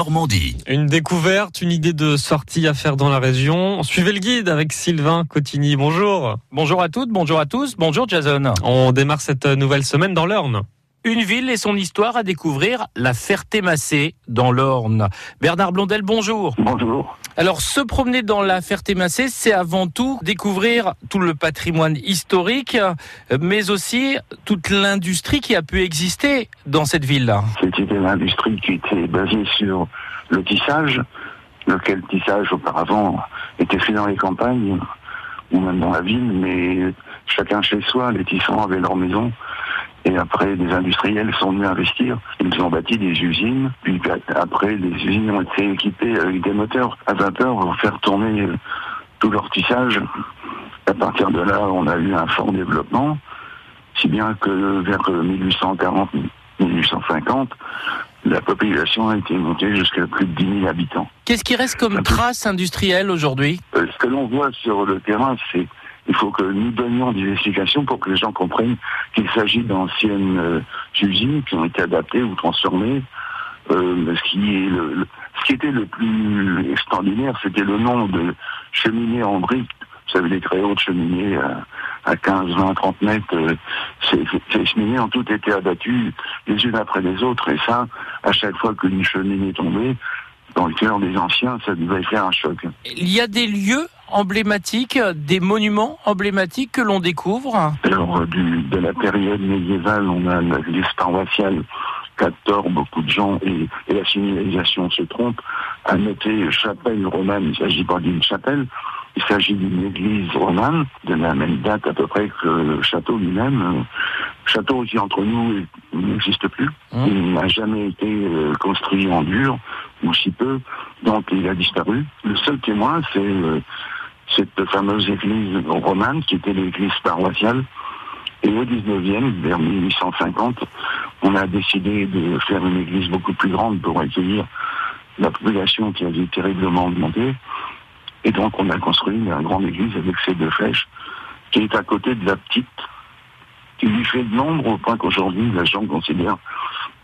Normandie. Une découverte, une idée de sortie à faire dans la région. Suivez le guide avec Sylvain Cotigny. Bonjour. Bonjour à toutes, bonjour à tous, bonjour Jason. On démarre cette nouvelle semaine dans l'Orne. Une ville et son histoire à découvrir, la Ferté-Massé, dans l'Orne. Bernard Blondel, bonjour. Bonjour. Alors, se promener dans la Ferté-Massé, c'est avant tout découvrir tout le patrimoine historique, mais aussi toute l'industrie qui a pu exister dans cette ville-là. C'était l'industrie qui était basée sur le tissage, lequel tissage auparavant était fait dans les campagnes ou même dans la ville, mais chacun chez soi, les tissants avaient leur maison. Et après, des industriels sont venus investir. Ils ont bâti des usines. Puis après, les usines ont été équipées avec des moteurs à vapeur pour faire tourner tout leur tissage. À partir de là, on a eu un fort développement, si bien que vers 1840-1850, la population a été montée jusqu'à plus de 10 000 habitants. Qu'est-ce qui reste comme trace industrielle aujourd'hui? Euh, Ce que l'on voit sur le terrain, c'est il faut que nous donnions des explications pour que les gens comprennent qu'il s'agit d'anciennes euh, usines qui ont été adaptées ou transformées. Euh, ce, qui est ce qui était le plus extraordinaire, c'était le nombre de cheminées en briques. Vous savez, les très hautes cheminées à, à 15, 20, 30 mètres. Euh, ces, ces cheminées ont toutes été abattues les unes après les autres. Et ça, à chaque fois qu'une cheminée tombait, dans le cœur des anciens, ça devait faire un choc. Il y a des lieux emblématiques, des monuments emblématiques que l'on découvre Alors, du, de la période médiévale, on a l'église paroissiale tort beaucoup de gens, et, et, la signalisation se trompe, à noter chapelle romane, il ne s'agit pas d'une chapelle, il s'agit d'une église romane, de la même date à peu près que le château lui-même. Château aussi entre nous n'existe plus. Mmh. Il n'a jamais été euh, construit en dur, ou si peu, donc il a disparu. Le seul témoin, c'est euh, cette fameuse église romane qui était l'église paroissiale. Et au 19e, vers 1850, on a décidé de faire une église beaucoup plus grande pour accueillir la population qui avait terriblement augmenté. Et donc on a construit une grande église avec ses deux flèches, qui est à côté de la petite, qui lui fait de nombre au point qu'aujourd'hui les gens considèrent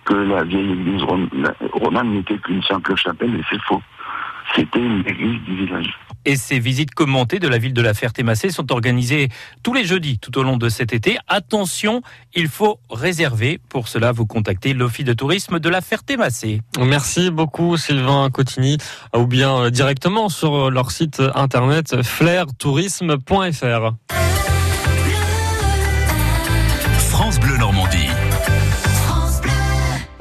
que la vieille église romane n'était qu'une simple chapelle, et c'est faux. C'était une église du village. Et ces visites commentées de la ville de la Ferté-Massé sont organisées tous les jeudis tout au long de cet été. Attention, il faut réserver. Pour cela, vous contactez l'Office de tourisme de la Ferté-Massé. Merci beaucoup Sylvain Cotigny, ou bien directement sur leur site internet flairtourisme.fr.